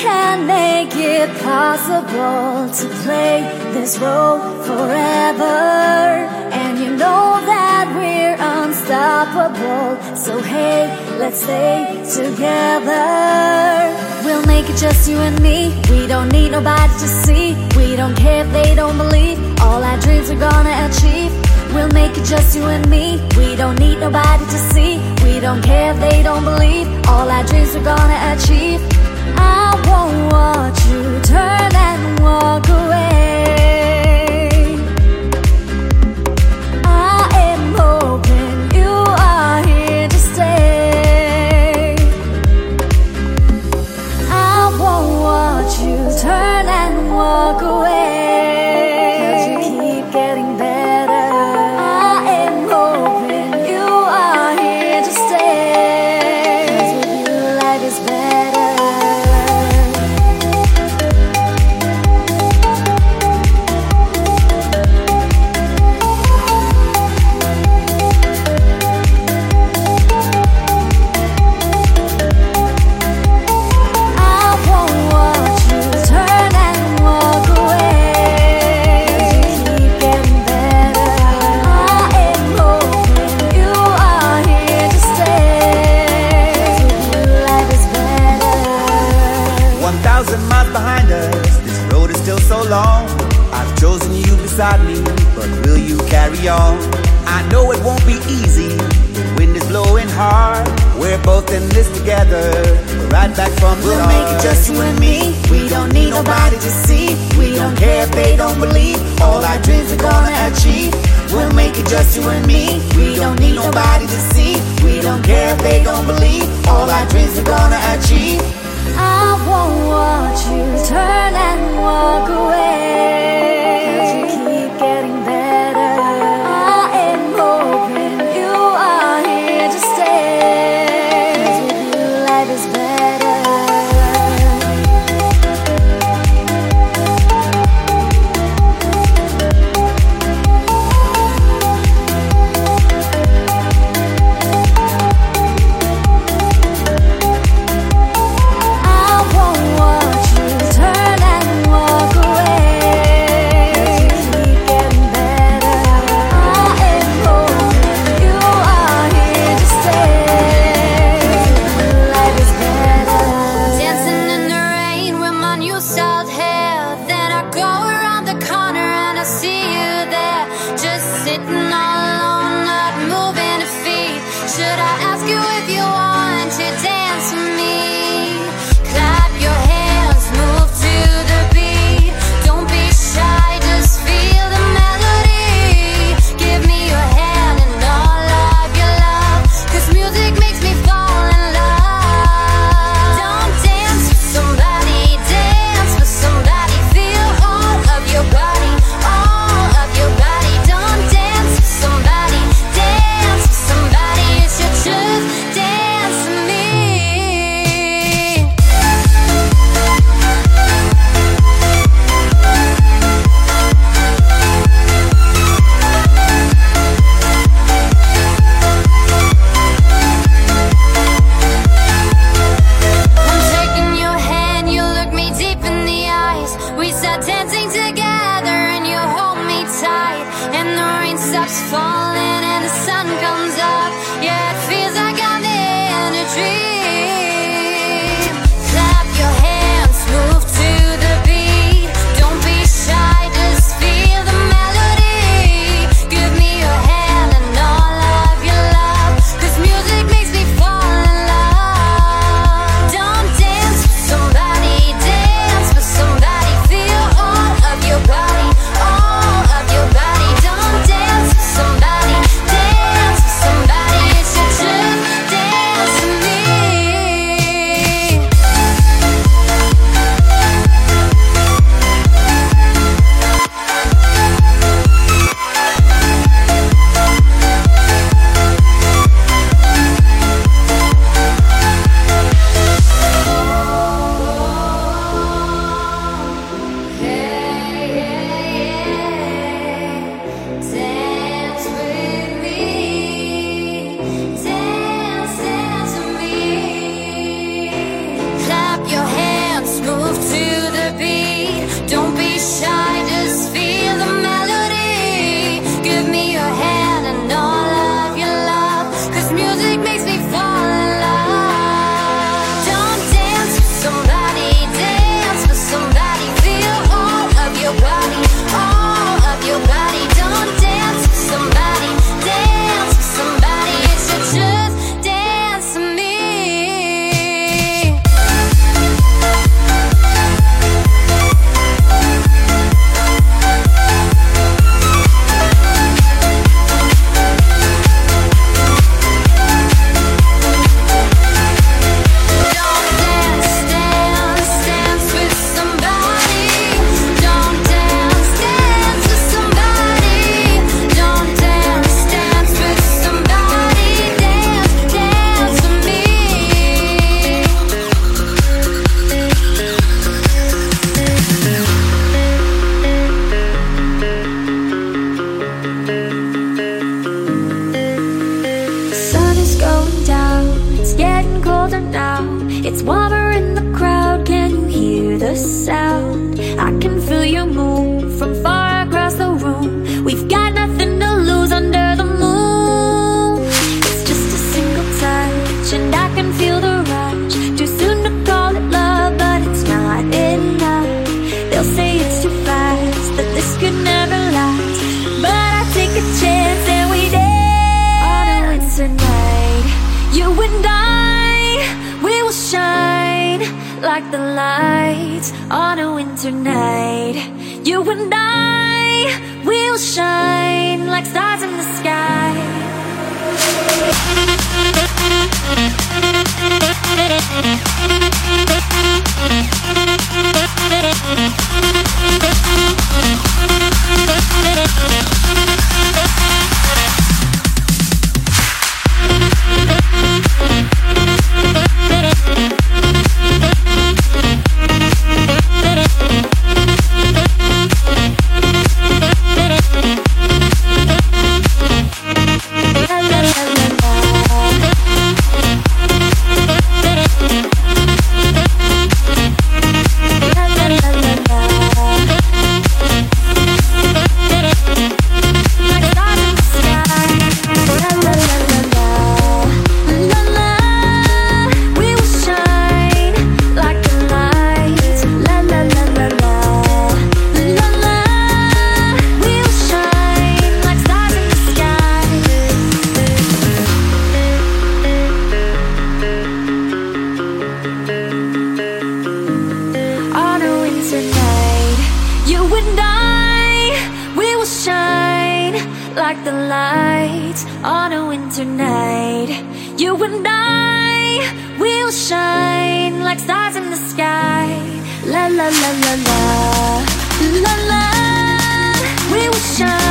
can make it possible to play this role forever. And you know that we're unstoppable. So hey, let's stay together. We'll make it just you and me. We don't need nobody to see. We don't care if they don't believe. All our dreams are gonna achieve. We'll make it just you and me. We don't need nobody to see. We don't care if they don't believe. All our dreams are gonna achieve. I won't watch you turn and walk away. both in this together. Right back from the We'll make it just you and me. We don't need nobody to see. We don't care if they don't believe. All our dreams are gonna achieve. We'll make it just you and me. We don't need nobody to see. We don't care if they don't believe. All our dreams are gonna achieve. I won't watch you turn and walk away. You lift my heart up when the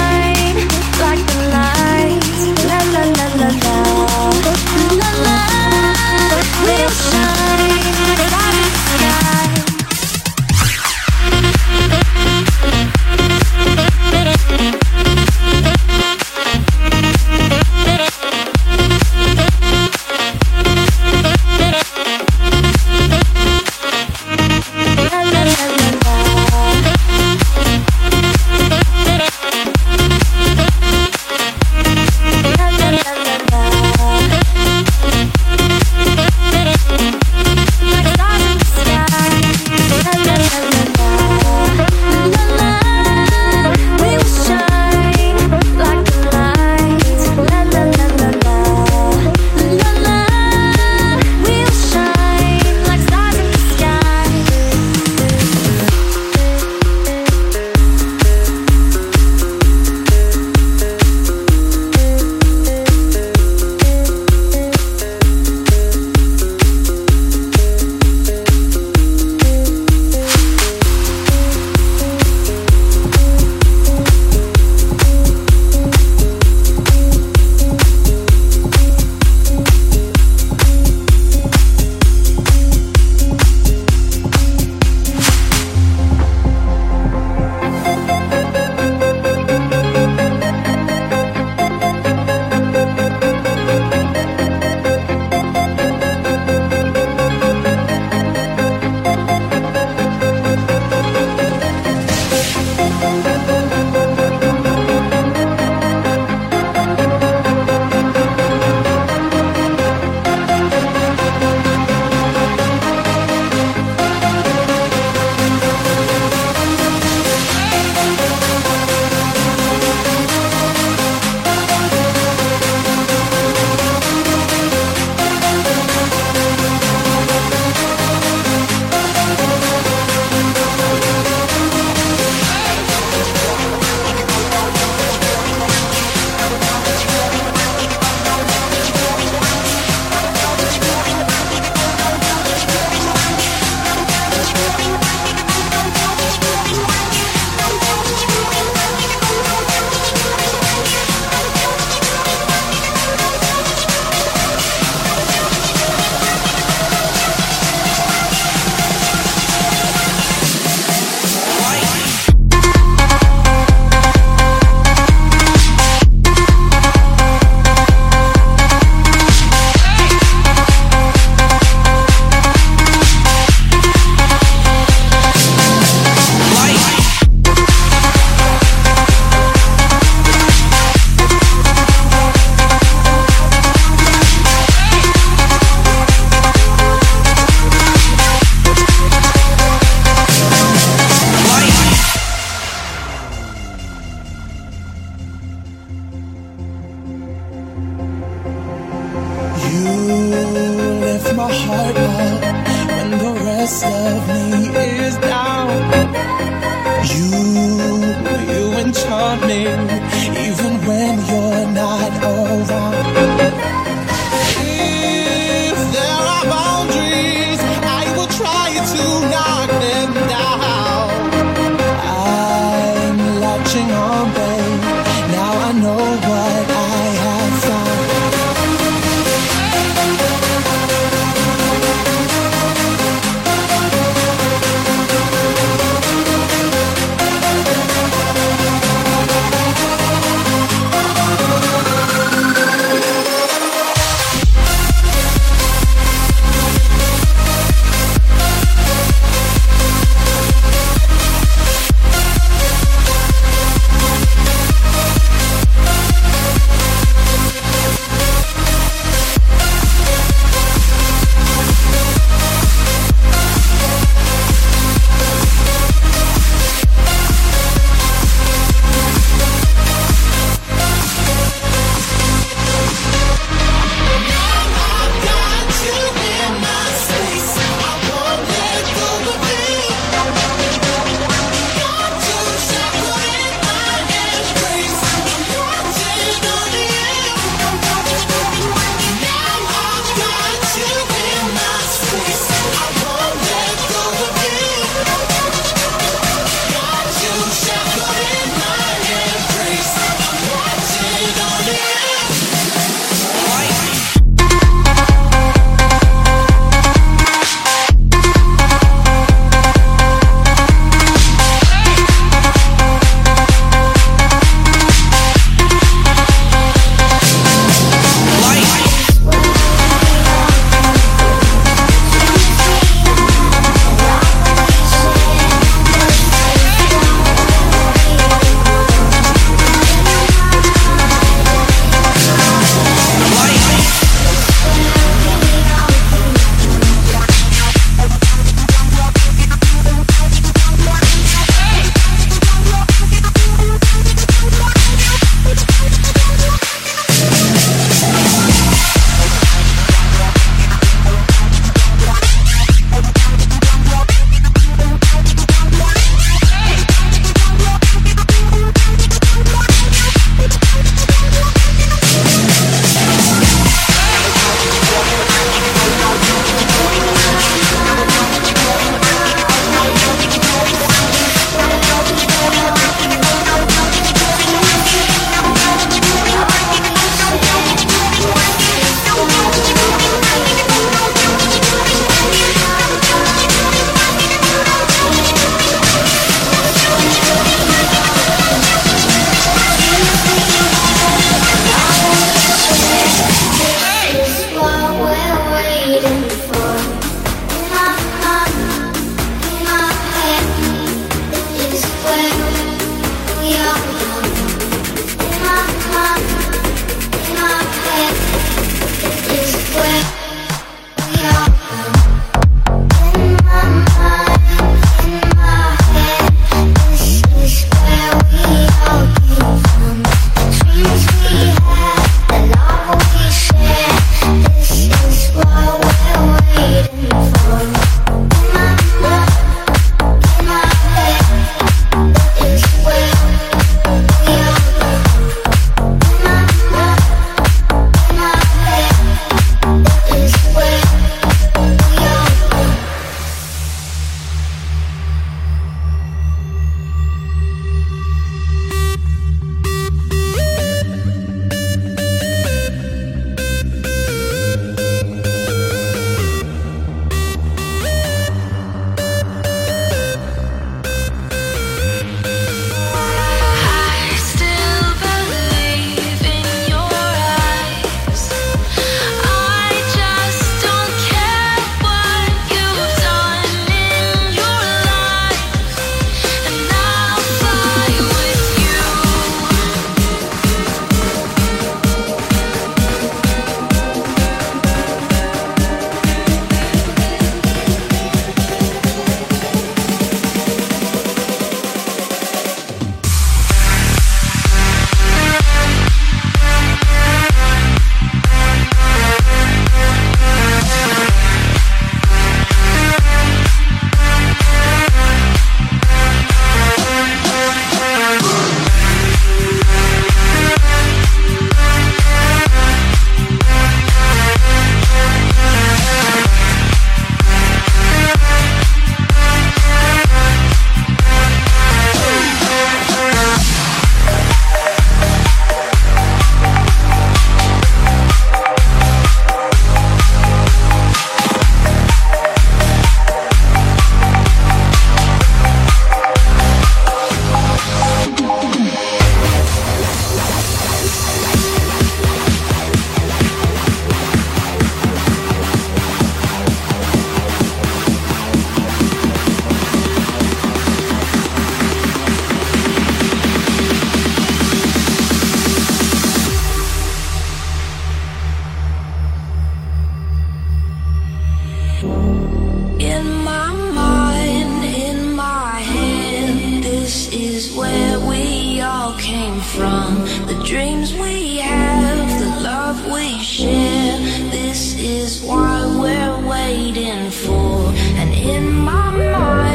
my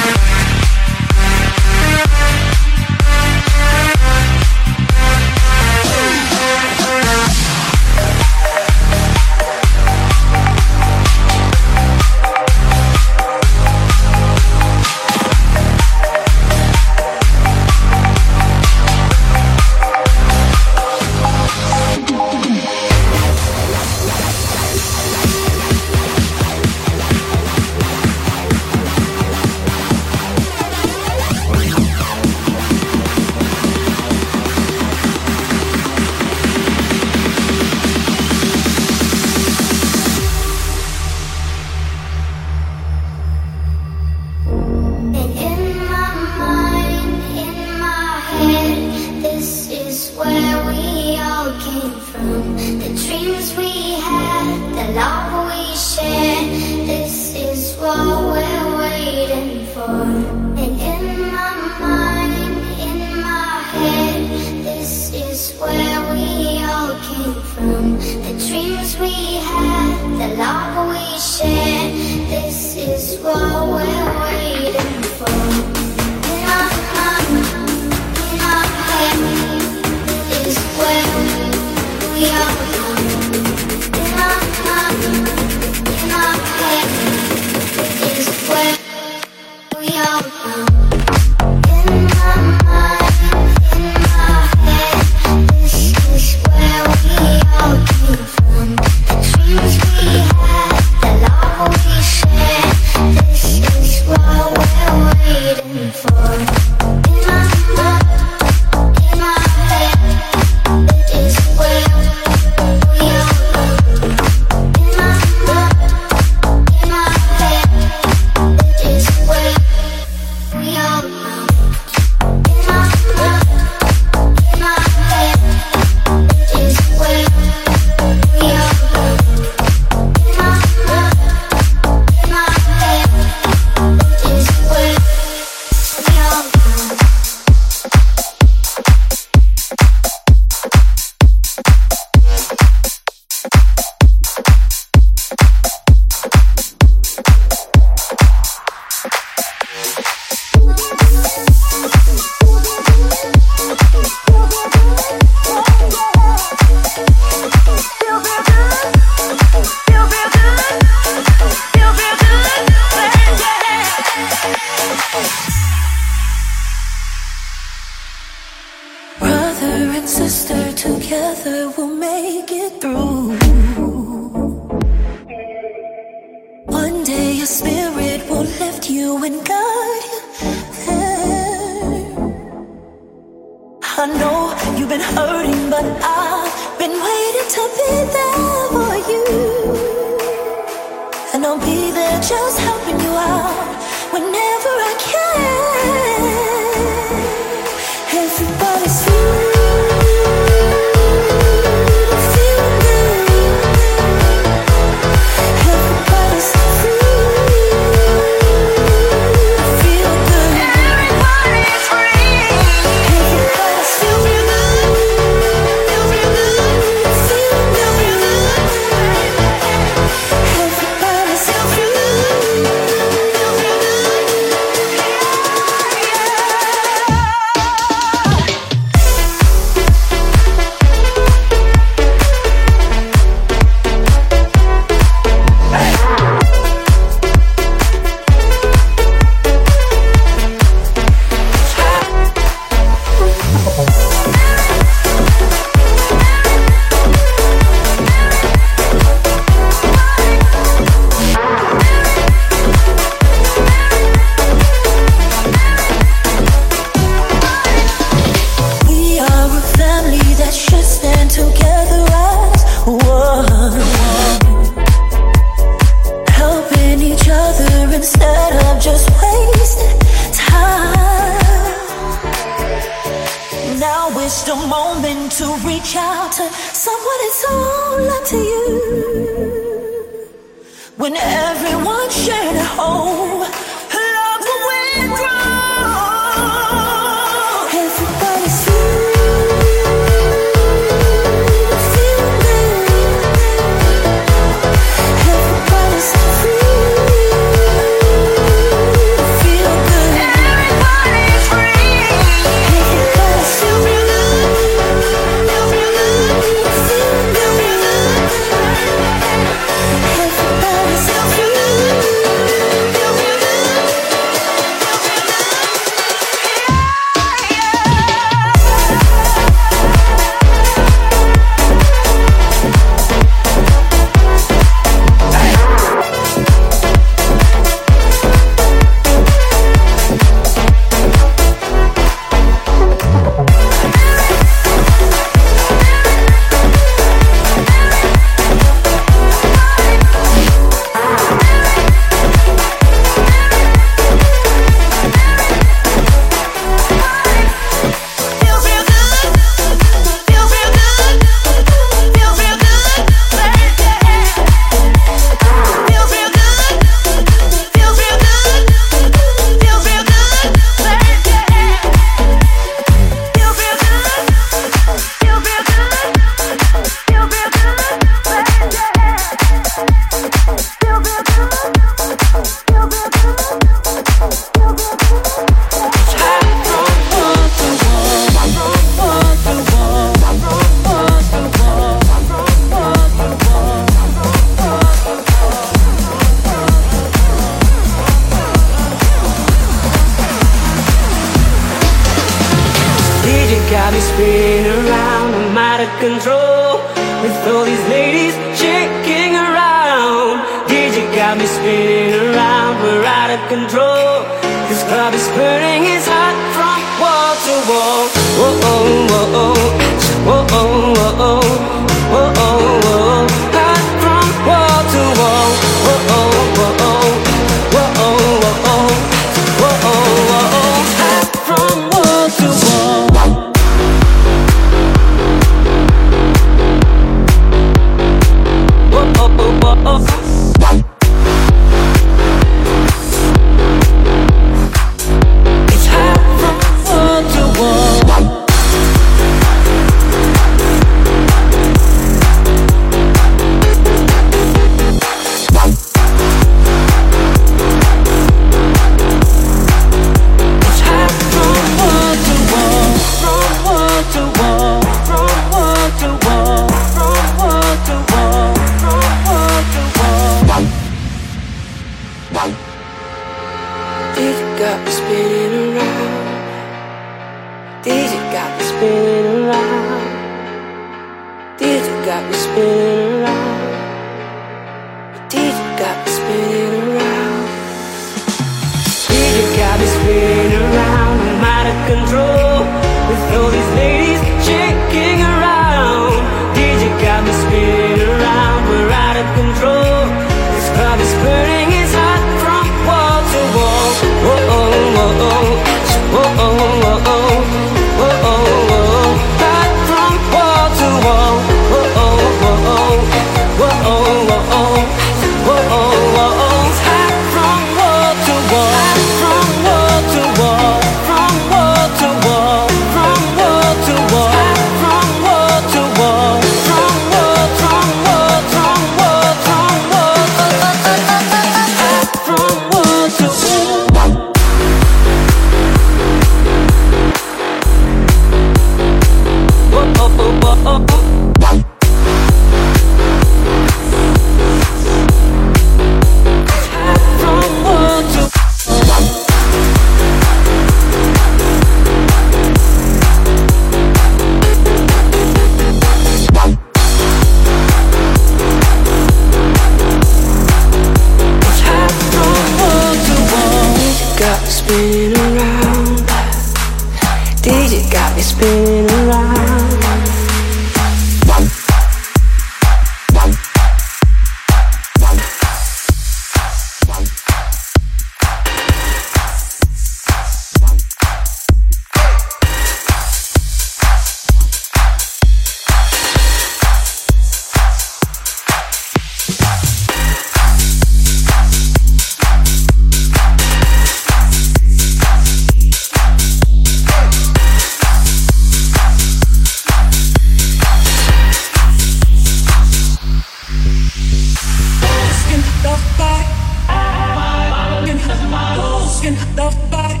the fight.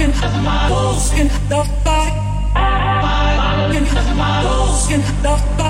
In the fight. In the fight.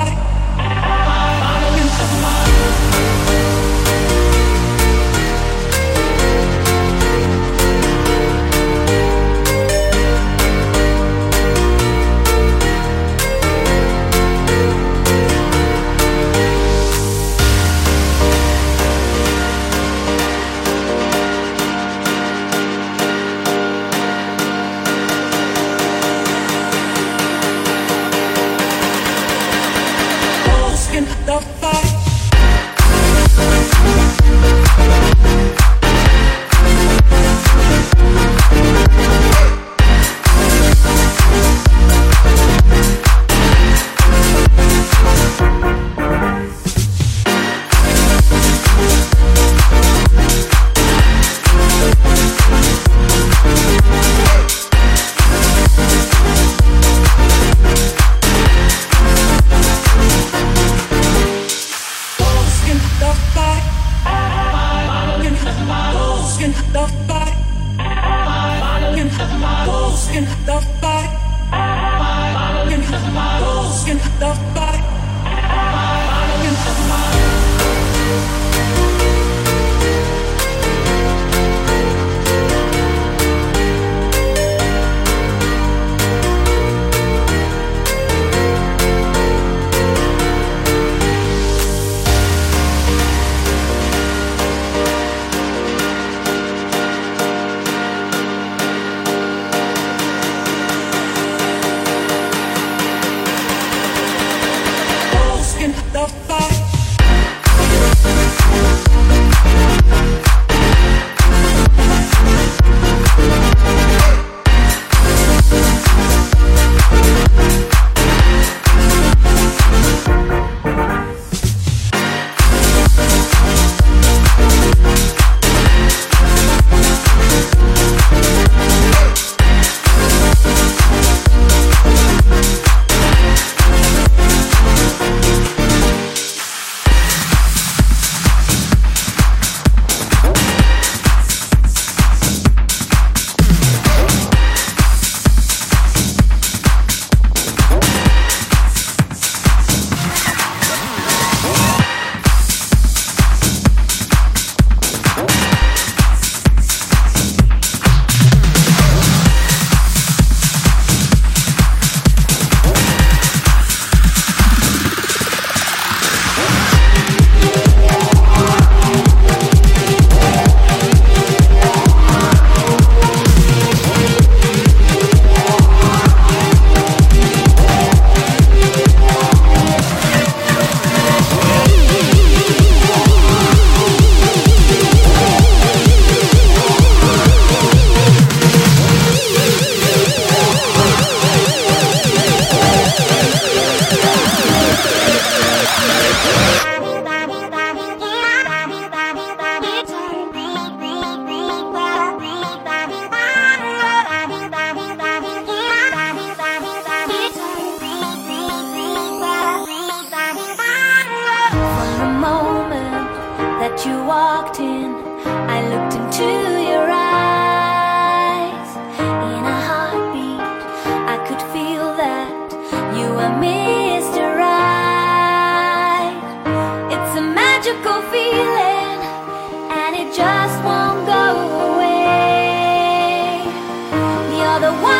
the one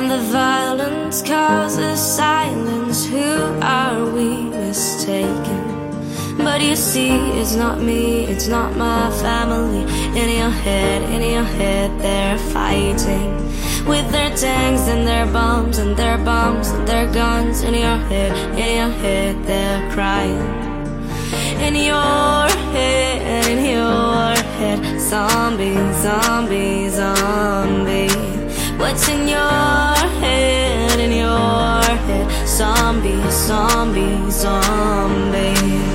And the violence causes silence. Who are we mistaken? But you see, it's not me, it's not my family. In your head, in your head, they're fighting with their tanks and their bombs and their bombs and their guns. In your head, in your head, they're crying. In your head, in your head, zombie, zombie, zombie. What's in your head? In your head, zombie, zombie, zombie.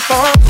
people.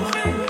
you.